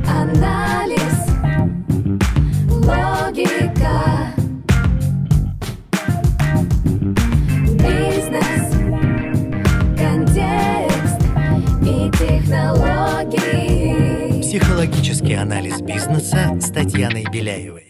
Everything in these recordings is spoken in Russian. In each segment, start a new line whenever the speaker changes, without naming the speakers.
Психоанализ, логика, бизнес, контекст и технологии.
Психологический анализ бизнеса с Татьяной Беляевой.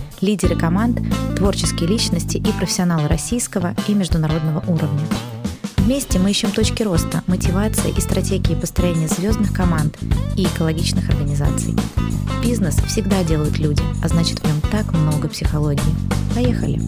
лидеры команд, творческие личности и профессионалы российского и международного уровня. Вместе мы ищем точки роста, мотивации и стратегии построения звездных команд и экологичных организаций. Бизнес всегда делают люди, а значит в нем так много психологии. Поехали!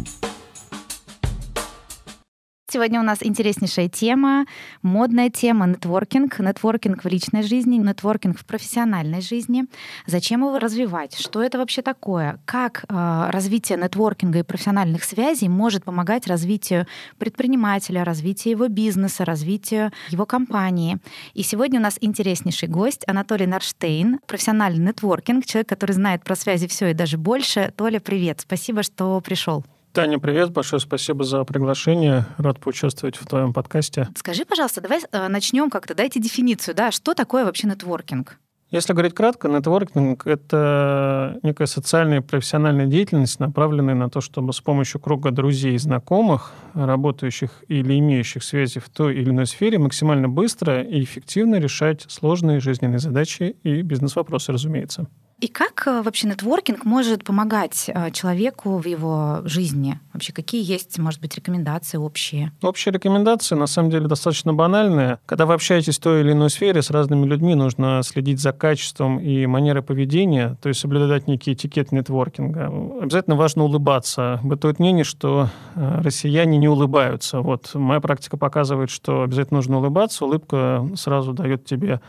Сегодня у нас интереснейшая тема, модная тема нетворкинг. Нетворкинг в личной жизни, нетворкинг в профессиональной жизни. Зачем его развивать? Что это вообще такое? Как э, развитие нетворкинга и профессиональных связей может помогать развитию предпринимателя, развитию его бизнеса, развитию его компании? И сегодня у нас интереснейший гость Анатолий Нарштейн, профессиональный нетворкинг, человек, который знает про связи все и даже больше. Толя, привет. Спасибо, что пришел.
Таня, привет, большое спасибо за приглашение. Рад поучаствовать в твоем подкасте.
Скажи, пожалуйста, давай э, начнем как-то, дайте дефиницию, да, что такое вообще нетворкинг?
Если говорить кратко, нетворкинг — это некая социальная и профессиональная деятельность, направленная на то, чтобы с помощью круга друзей и знакомых, работающих или имеющих связи в той или иной сфере, максимально быстро и эффективно решать сложные жизненные задачи и бизнес-вопросы, разумеется.
И как э, вообще нетворкинг может помогать э, человеку в его жизни? Вообще какие есть, может быть, рекомендации общие?
Общие рекомендации, на самом деле, достаточно банальные. Когда вы общаетесь в той или иной сфере с разными людьми, нужно следить за качеством и манерой поведения, то есть соблюдать некий этикет нетворкинга. Обязательно важно улыбаться. Бытует мнение, что э, россияне не улыбаются. Вот моя практика показывает, что обязательно нужно улыбаться. Улыбка сразу дает тебе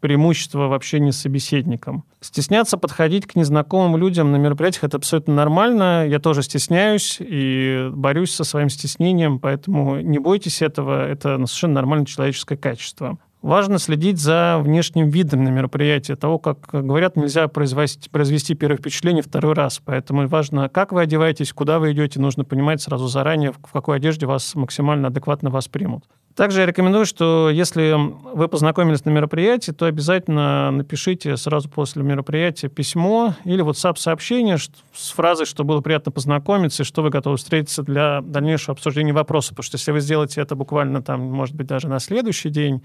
преимущество в общении с собеседником. Стесняться подходить к незнакомым людям на мероприятиях – это абсолютно нормально. Я тоже стесняюсь и борюсь со своим стеснением, поэтому не бойтесь этого. Это совершенно нормальное человеческое качество. Важно следить за внешним видом на мероприятии. Того, как говорят, нельзя произвести, произвести первое впечатление второй раз. Поэтому важно, как вы одеваетесь, куда вы идете. Нужно понимать сразу заранее, в какой одежде вас максимально адекватно воспримут. Также я рекомендую, что если вы познакомились на мероприятии, то обязательно напишите сразу после мероприятия письмо или WhatsApp-сообщение с фразой, что было приятно познакомиться и что вы готовы встретиться для дальнейшего обсуждения вопроса. Потому что если вы сделаете это буквально там, может быть, даже на следующий день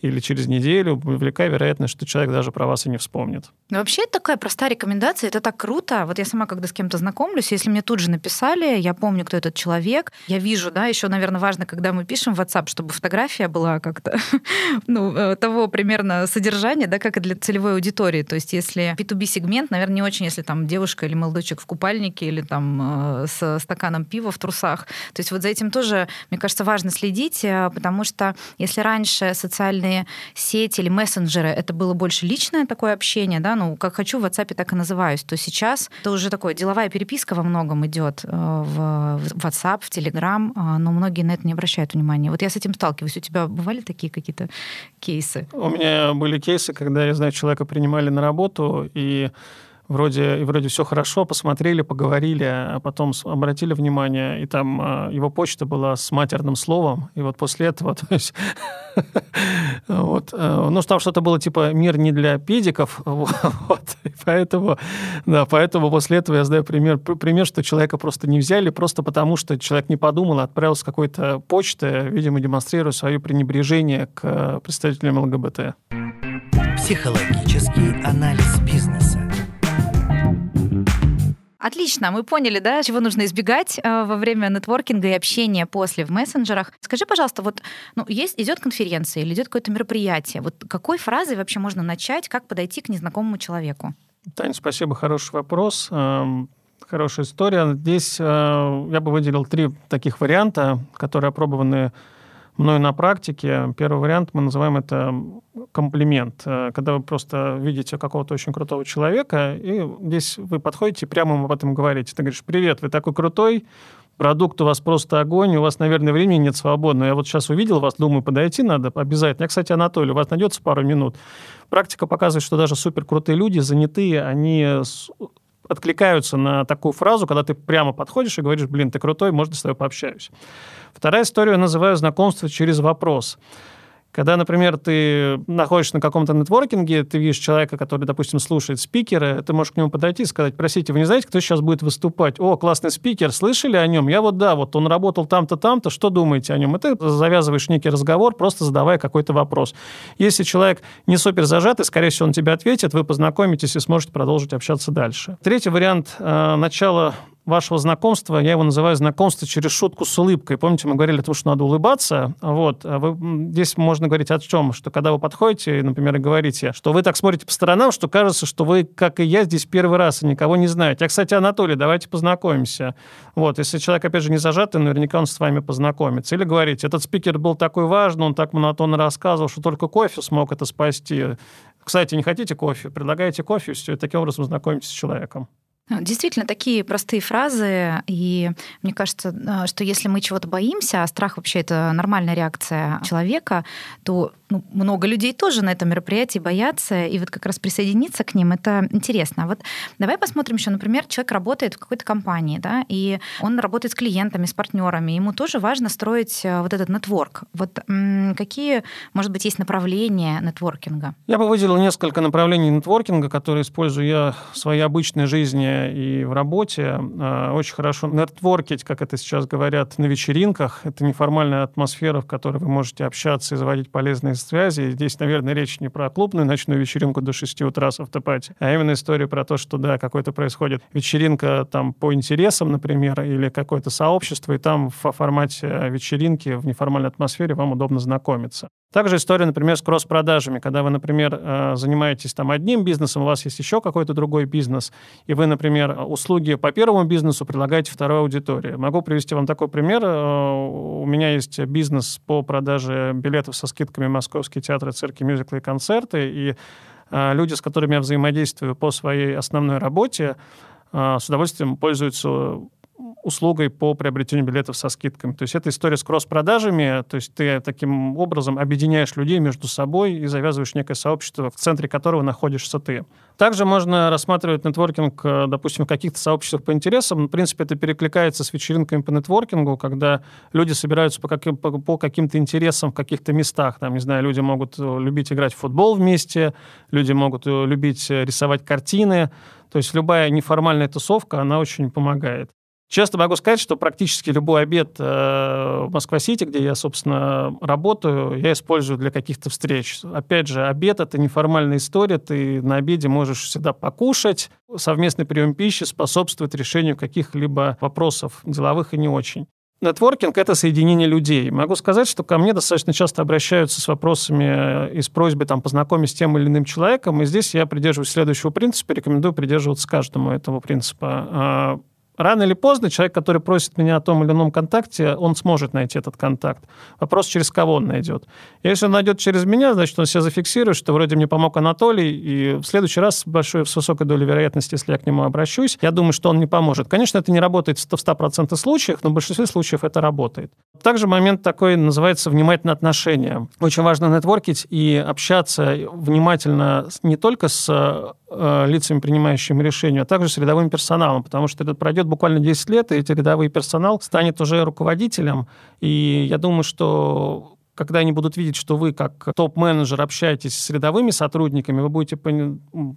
или через неделю, велика вероятность, что человек даже про вас и не вспомнит.
Ну, вообще, это такая простая рекомендация, это так круто. Вот я сама, когда с кем-то знакомлюсь, если мне тут же написали, я помню, кто этот человек, я вижу, да, еще, наверное, важно, когда мы пишем в WhatsApp, чтобы фотография была как-то ну, э, того примерно содержания, да, как и для целевой аудитории. То есть если B2B-сегмент, наверное, не очень, если там девушка или молодой в купальнике или там э, с стаканом пива в трусах. То есть вот за этим тоже, мне кажется, важно следить, э, потому что если раньше социальные сети или мессенджеры это было больше личное такое общение, да, ну, как хочу в WhatsApp так и называюсь, то сейчас это уже такое деловая переписка во многом идет в WhatsApp, в Telegram, но многие на это не обращают внимания. Вот я с этим сталкиваюсь. У тебя бывали такие какие-то кейсы?
У меня были кейсы, когда, я знаю, человека принимали на работу, и вроде, и вроде все хорошо, посмотрели, поговорили, а потом обратили внимание, и там а, его почта была с матерным словом, и вот после этого, то есть, вот, э, ну, там что-то было типа «мир не для педиков», вот, поэтому, да, поэтому после этого я знаю пример, пример, что человека просто не взяли, просто потому что человек не подумал, отправил с какой-то почты, видимо, демонстрируя свое пренебрежение к представителям ЛГБТ.
Психологический анализ бизнеса.
Отлично, мы поняли, да, чего нужно избегать э, во время нетворкинга и общения после в мессенджерах. Скажи, пожалуйста, вот ну, есть, идет конференция или идет какое-то мероприятие, вот какой фразой вообще можно начать, как подойти к незнакомому человеку?
Таня, спасибо, хороший вопрос. Эм, хорошая история. Здесь э, я бы выделил три таких варианта, которые опробованы мною на практике. Первый вариант мы называем это комплимент, э, когда вы просто видите какого-то очень крутого человека, и здесь вы подходите, прямо ему об этом говорите. Ты говоришь, привет, вы такой крутой, продукт у вас просто огонь, у вас, наверное, времени нет свободного. Я вот сейчас увидел вас, думаю, подойти надо обязательно. Я, кстати, Анатолий, у вас найдется пару минут. Практика показывает, что даже суперкрутые люди, занятые, они откликаются на такую фразу, когда ты прямо подходишь и говоришь, блин, ты крутой, можно с тобой пообщаюсь. Вторая история называю знакомство через вопрос. Когда, например, ты находишься на каком-то нетворкинге, ты видишь человека, который, допустим, слушает спикера, ты можешь к нему подойти и сказать, простите, вы не знаете, кто сейчас будет выступать? О, классный спикер, слышали о нем? Я вот да, вот он работал там-то, там-то, что думаете о нем? И ты завязываешь некий разговор, просто задавая какой-то вопрос. Если человек не супер зажатый, скорее всего, он тебе ответит, вы познакомитесь и сможете продолжить общаться дальше. Третий вариант э, начала вашего знакомства, я его называю знакомство через шутку с улыбкой. Помните, мы говорили о том, что надо улыбаться. Вот. А вы, здесь можно говорить о чем? Что когда вы подходите, например, и говорите, что вы так смотрите по сторонам, что кажется, что вы, как и я, здесь первый раз и никого не знаете. А, кстати, Анатолий, давайте познакомимся. Вот. Если человек, опять же, не зажатый, наверняка он с вами познакомится. Или говорите, этот спикер был такой важный, он так монотонно рассказывал, что только кофе смог это спасти. Кстати, не хотите кофе? Предлагаете кофе, все, и таким образом знакомитесь с человеком.
Ну, действительно, такие простые фразы, и мне кажется, э, что если мы чего-то боимся, а страх вообще это нормальная реакция человека, то ну, много людей тоже на этом мероприятии боятся, и вот как раз присоединиться к ним, это интересно. Вот давай посмотрим еще, например, человек работает в какой-то компании, да, и он работает с клиентами, с партнерами, ему тоже важно строить э, вот этот нетворк. Вот какие, может быть, есть направления нетворкинга?
Я бы выделил несколько направлений нетворкинга, которые использую я в своей обычной жизни и в работе. А, очень хорошо нетворкить, как это сейчас говорят, на вечеринках. Это неформальная атмосфера, в которой вы можете общаться и заводить полезные связи. здесь, наверное, речь не про клубную ночную вечеринку до 6 утра с автопати, а именно история про то, что, да, какой-то происходит вечеринка там по интересам, например, или какое-то сообщество, и там в формате вечеринки в неформальной атмосфере вам удобно знакомиться. Также история, например, с кросс-продажами, когда вы, например, э, занимаетесь там одним бизнесом, у вас есть еще какой-то другой бизнес, и вы, например, услуги по первому бизнесу предлагаете второй аудитории. Могу привести вам такой пример. Э, у меня есть бизнес по продаже билетов со скидками Московские театры, цирки, мюзиклы и концерты, и э, люди, с которыми я взаимодействую по своей основной работе, с удовольствием пользуются услугой по приобретению билетов со скидками. То есть это история с кросс-продажами, то есть ты таким образом объединяешь людей между собой и завязываешь некое сообщество, в центре которого находишься ты. Также можно рассматривать нетворкинг, э, допустим, в каких-то сообществах по интересам. В принципе, это перекликается с вечеринками по нетворкингу, когда люди собираются по, каким, по, по каким-то интересам в каких-то местах. Там, не знаю, люди могут э, любить играть в футбол вместе, люди могут э, любить рисовать картины. То есть любая неформальная тусовка, она очень помогает. Честно могу сказать, что практически любой обед э, в Москва-Сити, где я, собственно, работаю, я использую для каких-то встреч. Опять же, обед — это неформальная история, ты на обеде можешь всегда покушать. Совместный прием пищи способствует решению каких-либо вопросов, деловых и не очень. Нетворкинг – это соединение людей. Могу сказать, что ко мне достаточно часто обращаются с вопросами и с просьбой там, познакомить с тем или иным человеком, и здесь я придерживаюсь следующего принципа, рекомендую придерживаться каждому этого принципа а, Рано или поздно человек, который просит меня о том или ином контакте, он сможет найти этот контакт. Вопрос, через кого он найдет. Если он найдет через меня, значит, он себя зафиксирует, что вроде мне помог Анатолий, и в следующий раз с большой, с высокой долей вероятности, если я к нему обращусь, я думаю, что он не поможет. Конечно, это не работает в 100% случаев, но в большинстве случаев это работает. Также момент такой называется внимательное отношение. Очень важно нетворкить и общаться внимательно не только с э, лицами, принимающими решения, а также с рядовым персоналом, потому что это пройдет буквально 10 лет, и эти рядовой персонал станет уже руководителем. И я думаю, что когда они будут видеть, что вы как топ-менеджер общаетесь с рядовыми сотрудниками, вы будете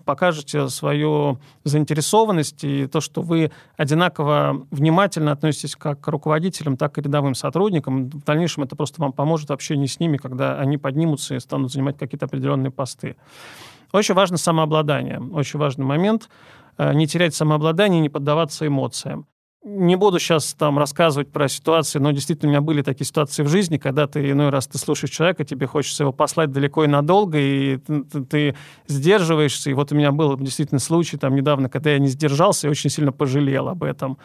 покажете свою заинтересованность и то, что вы одинаково внимательно относитесь как к руководителям, так и рядовым сотрудникам. В дальнейшем это просто вам поможет в общении с ними, когда они поднимутся и станут занимать какие-то определенные посты. Очень важно самообладание, очень важный момент. Э, не терять самообладание, не поддаваться эмоциям. не буду сейчас там рассказывать про ситуации, но действительно у меня были такие ситуации в жизни, когда ты иной раз ты слушаешь человека, тебе хочется его послать далеко и надолго, и ты, ты, ты сдерживаешься. И вот у меня был действительно случай там недавно, когда я не сдержался и очень сильно пожалел об этом.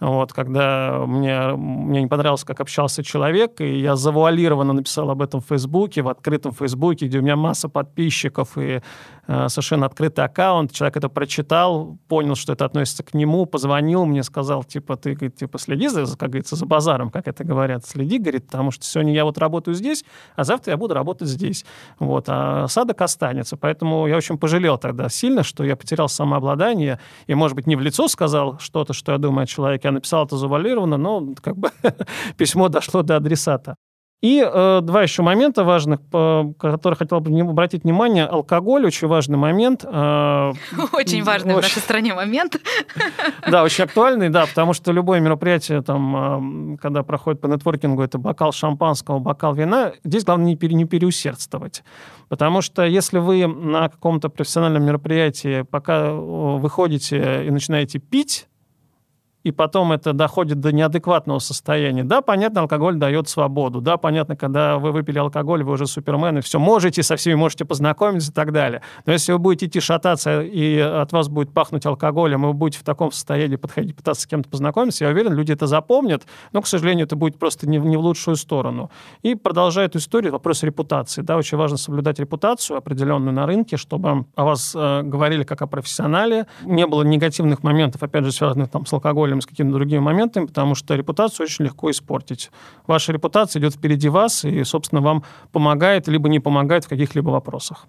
Вот, когда мне, мне не понравилось, как общался человек, и я завуалированно написал об этом в Фейсбуке, в открытом Фейсбуке, где у меня масса подписчиков и э, совершенно открытый аккаунт. Человек это прочитал, понял, что это относится к нему, позвонил мне, сказал, типа, ты, говорит, типа, следи, за, как говорится, за базаром, как это говорят, следи, говорит, потому что сегодня я вот работаю здесь, а завтра я буду работать здесь. Вот, а осадок останется. Поэтому я очень пожалел тогда сильно, что я потерял самообладание, и, может быть, не в лицо сказал что-то, что я думаю о человеке, я написал это завуалированно, но как бы письмо дошло до адресата. И э, два еще момента важных, по которых хотел бы обратить внимание. Алкоголь очень важный момент. Э,
очень важный очень, в нашей стране момент.
Да, очень актуальный, да, потому что любое мероприятие, там, э, когда проходит по нетворкингу, это бокал шампанского, бокал вина, здесь главное не, пере, не переусердствовать. Потому что если вы на каком-то профессиональном мероприятии, пока выходите и начинаете пить, и потом это доходит до неадекватного состояния. Да, понятно, алкоголь дает свободу. Да, понятно, когда вы выпили алкоголь, вы уже супермен, и все можете, со всеми можете познакомиться и так далее. Но если вы будете идти шататься, и от вас будет пахнуть алкоголем, и вы будете в таком состоянии подходить, пытаться с кем-то познакомиться, я уверен, люди это запомнят, но, к сожалению, это будет просто не, не в лучшую сторону. И продолжая эту историю, вопрос репутации. Да, очень важно соблюдать репутацию определенную на рынке, чтобы о вас э, говорили как о профессионале, не было негативных моментов, опять же, связанных там с алкоголем, алкоголем, с какими-то другими моментами, потому что репутацию очень легко испортить. Ваша репутация идет впереди вас и, собственно, вам помогает, либо не помогает в каких-либо вопросах.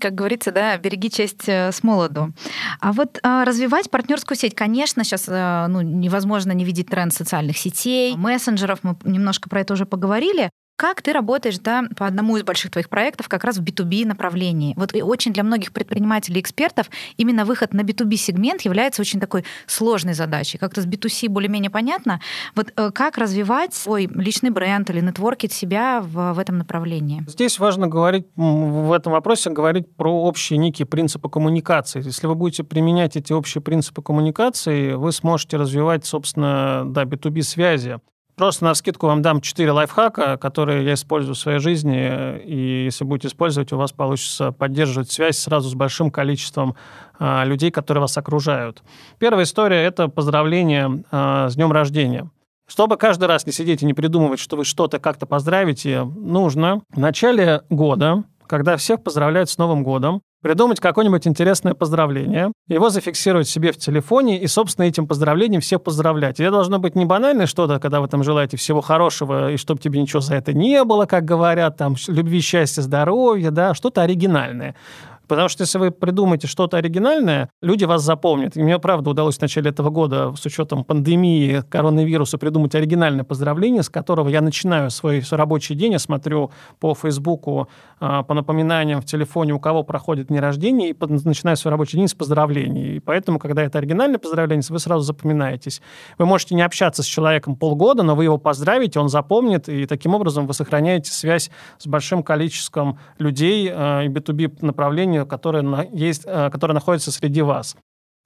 Как говорится, да, береги честь э, с молоду. А вот а, развивать партнерскую сеть, конечно, сейчас э, ну, невозможно не видеть тренд социальных сетей, мессенджеров, мы немножко про это уже поговорили. Как ты работаешь да, по одному из больших твоих проектов как раз в B2B направлении? Вот и очень для многих предпринимателей экспертов именно выход на B2B сегмент является очень такой сложной задачей. Как-то с B2C более-менее понятно. Вот э, как развивать свой личный бренд или нетворкить себя в, в этом направлении?
Здесь важно говорить в этом вопросе говорить про общие некие принципы коммуникации. Если вы будете применять эти общие принципы коммуникации, вы сможете развивать, собственно, да, B2B связи. Просто на скидку вам дам 4 лайфхака, которые я использую в своей жизни, и если будете использовать, у вас получится поддерживать связь сразу с большим количеством а, людей, которые вас окружают. Первая история – это поздравление а, с днем рождения. Чтобы каждый раз не сидеть и не придумывать, что вы что-то как-то поздравите, нужно в начале года, когда всех поздравляют с Новым годом, придумать какое-нибудь интересное поздравление, его зафиксировать себе в телефоне и, собственно, этим поздравлением всех поздравлять. И это должно быть не банальное что-то, когда вы там желаете всего хорошего, и чтобы тебе ничего за это не было, как говорят, там, любви, счастья, здоровья, да, что-то оригинальное. Потому что если вы придумаете что-то оригинальное, люди вас запомнят. И мне, правда, удалось в начале этого года с учетом пандемии, коронавируса придумать оригинальное поздравление, с которого я начинаю свой рабочий день. Я смотрю по Фейсбуку, а, по напоминаниям в телефоне, у кого проходит день рождения, и начинаю свой рабочий день с поздравлений. И поэтому, когда это оригинальное поздравление, вы сразу запоминаетесь. Вы можете не общаться с человеком полгода, но вы его поздравите, он запомнит, и таким образом вы сохраняете связь с большим количеством людей а, и B2B направлений, которая, есть, э, которая находится среди вас.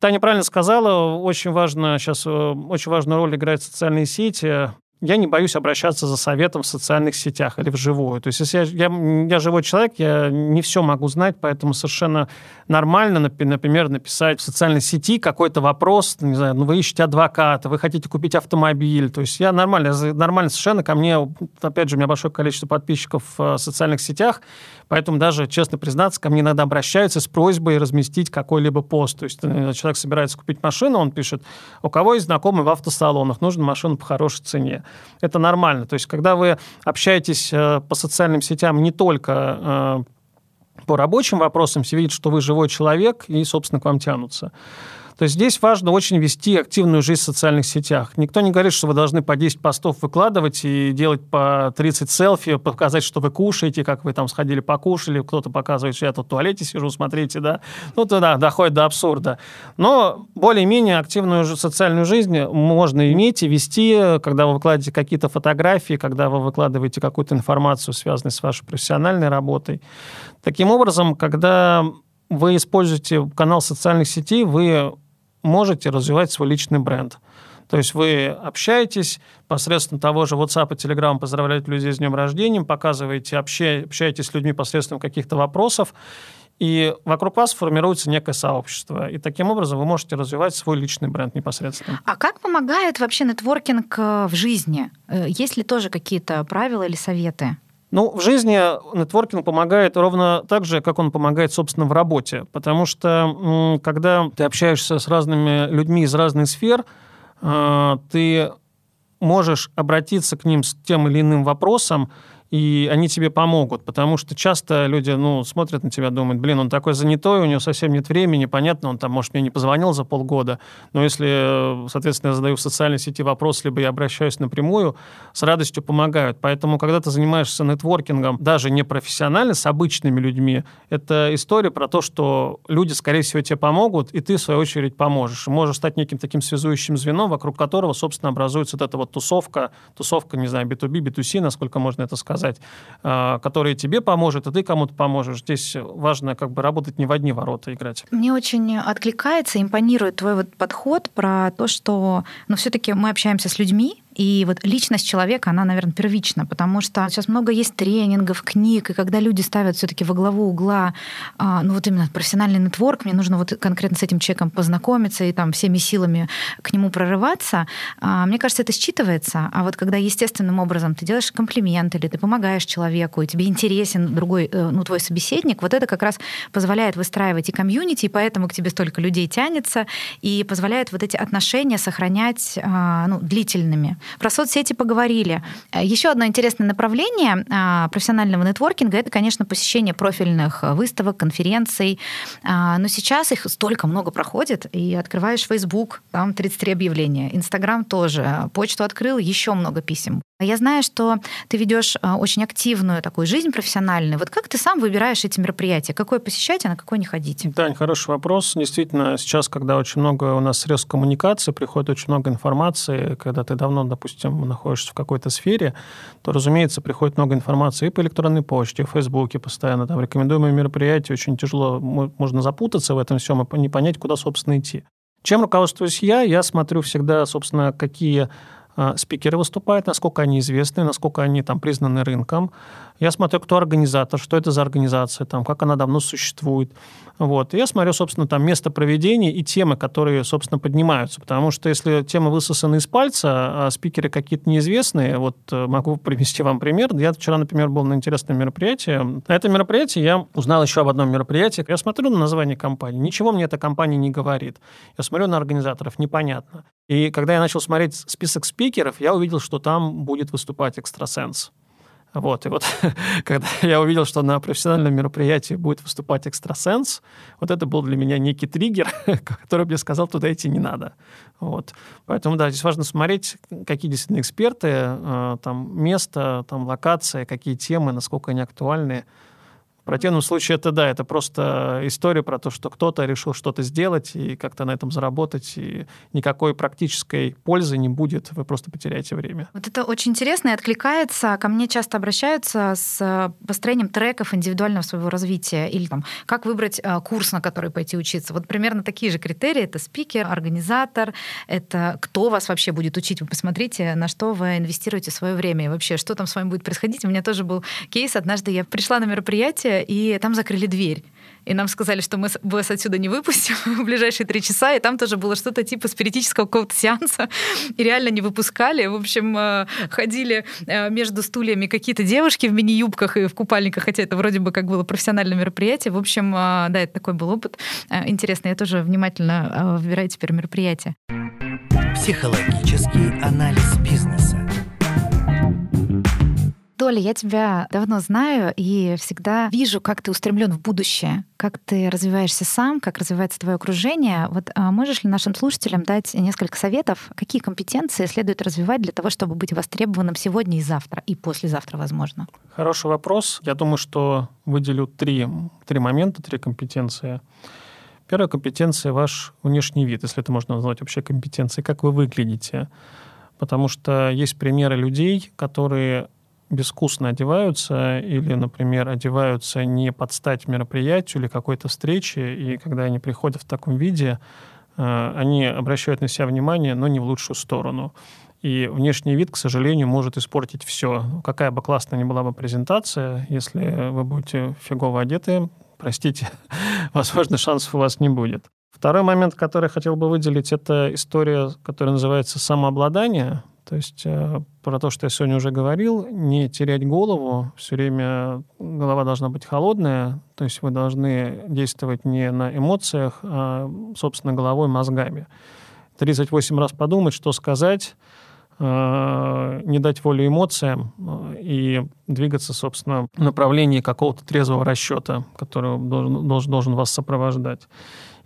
Таня правильно сказала, очень важно сейчас, э, очень важную роль играют социальные сети я не боюсь обращаться за советом в социальных сетях или вживую. То есть, если я, я, я живой человек, я не все могу знать, поэтому совершенно нормально, например, написать в социальной сети какой-то вопрос, не знаю, ну, вы ищете адвоката, вы хотите купить автомобиль. То есть, я нормально, нормально совершенно ко мне, опять же, у меня большое количество подписчиков в социальных сетях, поэтому даже, честно признаться, ко мне иногда обращаются с просьбой разместить какой-либо пост. То есть, э, человек собирается купить машину, он пишет, у кого есть знакомый в автосалонах, нужно машину по хорошей цене это нормально. То есть, когда вы общаетесь э, по социальным сетям не только э, по рабочим вопросам, все видят, что вы живой человек, и, собственно, к вам тянутся. То есть здесь важно очень вести активную жизнь в социальных сетях. Никто не говорит, что вы должны по 10 постов выкладывать и делать по 30 селфи, показать, что вы кушаете, как вы там сходили покушали, кто-то показывает, что я тут в туалете сижу, смотрите, да. Ну, тогда доходит до абсурда. Но более-менее активную социальную жизнь можно иметь и вести, когда вы выкладываете какие-то фотографии, когда вы выкладываете какую-то информацию, связанную с вашей профессиональной работой. Таким образом, когда вы используете канал социальных сетей, вы можете развивать свой личный бренд. То есть вы общаетесь посредством того же WhatsApp и Telegram, поздравляете людей с днем рождения, показываете, общаетесь с людьми посредством каких-то вопросов, и вокруг вас формируется некое сообщество. И таким образом вы можете развивать свой личный бренд непосредственно.
А как помогает вообще нетворкинг э, в жизни? Э, есть ли тоже какие-то правила или советы?
Ну, в жизни нетворкинг помогает ровно так же, как он помогает, собственно, в работе. Потому что, когда ты общаешься с разными людьми из разных сфер, э, ты можешь обратиться к ним с тем или иным вопросом, и они тебе помогут, потому что часто люди, ну, смотрят на тебя, думают, блин, он такой занятой, у него совсем нет времени, понятно, он там, может, мне не позвонил за полгода, но если, соответственно, я задаю в социальной сети вопрос, либо я обращаюсь напрямую, с радостью помогают. Поэтому, когда ты занимаешься нетворкингом, даже не профессионально, с обычными людьми, это история про то, что люди, скорее всего, тебе помогут, и ты, в свою очередь, поможешь. Можешь стать неким таким связующим звеном, вокруг которого, собственно, образуется вот эта вот тусовка, тусовка, не знаю, B2B, B2C, насколько можно это сказать, сказать, а, который тебе поможет, и ты кому-то поможешь. Здесь важно как бы работать не в одни ворота играть.
Мне очень откликается, импонирует твой вот подход про то, что ну, все-таки мы общаемся с людьми, и вот личность человека, она, наверное, первична, потому что сейчас много есть тренингов, книг, и когда люди ставят все таки во главу угла, а, ну вот именно профессиональный нетворк, мне нужно вот конкретно с этим человеком познакомиться и там всеми силами к нему прорываться, а, мне кажется, это считывается. А вот когда естественным образом ты делаешь комплимент или ты помогаешь человеку, и тебе интересен другой, э, ну, твой собеседник, вот это как раз позволяет выстраивать и комьюнити, и поэтому к тебе столько людей тянется, и позволяет вот эти отношения сохранять а, ну, длительными. Про соцсети поговорили. Э, Еще одно интересное направление а, профессионального нетворкинга – это, конечно, посещение профильных выставок, конференций. А, но сейчас их столько много проходит, и открываешь Facebook, там 33 объявления, Инстаграм тоже, почту открыл, еще много писем. Я знаю, что ты ведешь а, очень активную такую жизнь профессиональную. Вот как ты сам выбираешь эти мероприятия? Какое посещать, а на какое не ходить?
Тань, хороший вопрос. Действительно, сейчас, когда очень много у нас средств коммуникации, приходит очень много информации, когда ты давно, допустим, находишься в какой-то сфере, то, разумеется, приходит много информации и по электронной почте, и в Фейсбуке постоянно. Там рекомендуемые мероприятия, очень тяжело, можно запутаться в этом всем и не понять, куда, собственно, идти. Чем руководствуюсь я? Я смотрю всегда, собственно, какие а, спикеры выступают, насколько они известны, насколько они там признаны рынком. Я смотрю, кто организатор, что это за организация, там, как она давно существует. Вот. И я смотрю, собственно, там место проведения и темы, которые, собственно, поднимаются. Потому что если темы высосаны из пальца, а спикеры какие-то неизвестные, вот э, могу привести вам пример. Я вчера, например, был на интересном мероприятии. На этом мероприятии я узнал еще об одном мероприятии. Я смотрю на название компании. Ничего мне эта компания не говорит. Я смотрю на организаторов, непонятно. И когда я начал смотреть список спикеров, я увидел, что там будет выступать экстрасенс. Вот, и вот когда я увидел, что на профессиональном мероприятии будет выступать экстрасенс, вот это был для меня некий триггер, который мне сказал, туда идти не надо. Вот. Поэтому, да, здесь важно смотреть, какие действительно эксперты, э, там, место, там, локация, какие темы, насколько они актуальны. В противном случае это да, это просто история про то, что кто-то решил что-то сделать и как-то на этом заработать, и никакой практической пользы не будет, вы просто потеряете время.
Вот это очень интересно и откликается. Ко мне часто обращаются с построением треков индивидуального своего развития или там, как выбрать а, курс, на который пойти учиться. Вот примерно такие же критерии. Это спикер, организатор, это кто вас вообще будет учить. Вы посмотрите, на что вы инвестируете свое время и вообще, что там с вами будет происходить. У меня тоже был кейс. Однажды я пришла на мероприятие, и там закрыли дверь. И нам сказали, что мы вас отсюда не выпустим в ближайшие три часа, и там тоже было что-то типа спиритического какого-то сеанса, и реально не выпускали. В общем, э, ходили э, между стульями какие-то девушки в мини-юбках и в купальниках, хотя это вроде бы как было профессиональное мероприятие. В общем, э, да, это такой был опыт интересный. Я тоже внимательно выбираю теперь мероприятие.
Психологический анализ бизнеса.
Толя, я тебя давно знаю и всегда вижу, как ты устремлен в будущее, как ты развиваешься сам, как развивается твое окружение. Вот а можешь ли нашим слушателям дать несколько советов, какие компетенции следует развивать для того, чтобы быть востребованным сегодня и завтра, и послезавтра, возможно?
Хороший вопрос. Я думаю, что выделю три, три момента, три компетенции. Первая компетенция — ваш внешний вид, если это можно назвать вообще компетенцией, как вы выглядите. Потому что есть примеры людей, которые безвкусно одеваются или, например, одеваются не под стать мероприятию или какой-то встрече, и когда они приходят в таком виде, э, они обращают на себя внимание, но не в лучшую сторону. И внешний вид, к сожалению, может испортить все. Какая бы классная ни была бы презентация, если вы будете фигово одеты, простите, возможно, шансов у вас не будет. Второй момент, который я хотел бы выделить, это история, которая называется самообладание. То есть э, про то, что я сегодня уже говорил, не терять голову, все время голова должна быть холодная, то есть вы должны действовать не на эмоциях, а, собственно, головой, мозгами. 38 раз подумать, что сказать, э, не дать волю эмоциям э, и двигаться, собственно, в направлении какого-то трезвого расчета, который должен, должен, должен вас сопровождать.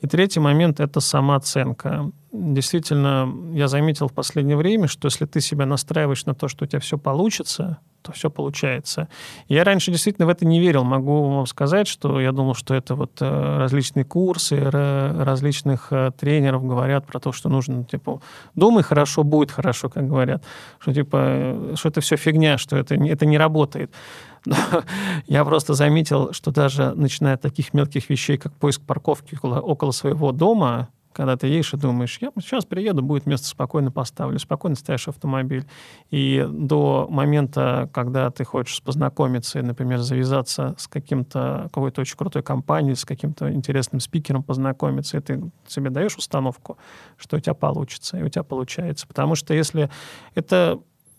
И третий момент — это самооценка. Действительно, я заметил в последнее время, что если ты себя настраиваешь на то, что у тебя все получится, то все получается. Я раньше действительно в это не верил. Могу вам сказать, что я думал, что это вот э, различные курсы различных э, тренеров говорят про то, что нужно, типа, думай хорошо, будет хорошо, как говорят. Что, типа, э, что это все фигня, что это, это не работает. Но я просто заметил, что даже начиная от таких мелких вещей, как поиск парковки около, около своего дома, когда ты едешь и думаешь, я сейчас приеду, будет место спокойно поставлю, спокойно ставишь автомобиль. И до момента, когда ты хочешь познакомиться и, например, завязаться с каким-то, какой-то очень крутой компанией, с каким-то интересным спикером познакомиться, и ты себе даешь установку, что у тебя получится, и у тебя получается. Потому что если это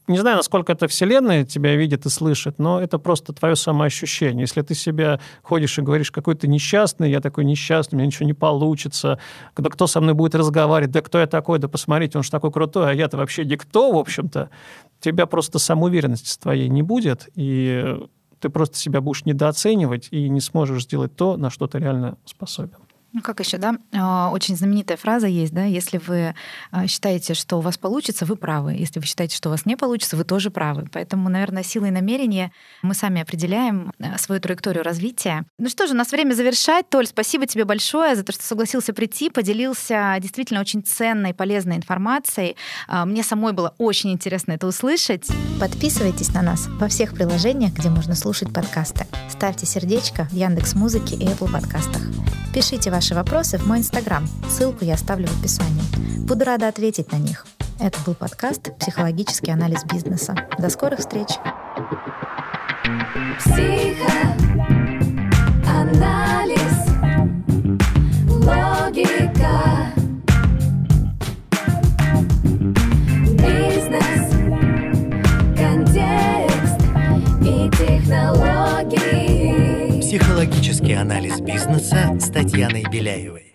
не знаю, насколько это Вселенная тебя видит и слышит, но это просто твое самоощущение. Если ты себя ходишь и говоришь, какой ты несчастный, я такой несчастный, у меня ничего не получится, когда кто со мной будет разговаривать, да кто я такой, да посмотрите, он же такой крутой, а я-то вообще никто, в общем-то, тебя просто самоуверенности твоей не будет, и ты просто себя будешь недооценивать и не сможешь сделать то, на что ты реально способен.
Ну, как еще, да? А, очень знаменитая фраза есть, да? Если вы а, считаете, что у вас получится, вы правы. Если вы считаете, что у вас не получится, вы тоже правы. Поэтому, наверное, силой намерения мы сами определяем а, свою траекторию развития. Ну что же, у нас время завершать. Толь, спасибо тебе большое за то, что согласился прийти, поделился действительно очень ценной, полезной информацией. Мне самой было очень интересно это услышать. Подписывайтесь на нас во всех приложениях, где можно слушать подкасты. Ставьте сердечко в Яндекс Музыке и Apple подкастах. Пишите ваши вопросы в мой инстаграм. Ссылку я оставлю в описании. Буду рада ответить на них. Это был подкаст «Психологический анализ бизнеса». До скорых встреч!
Психоанализ,
анализ бизнеса с Татьяной Беляевой.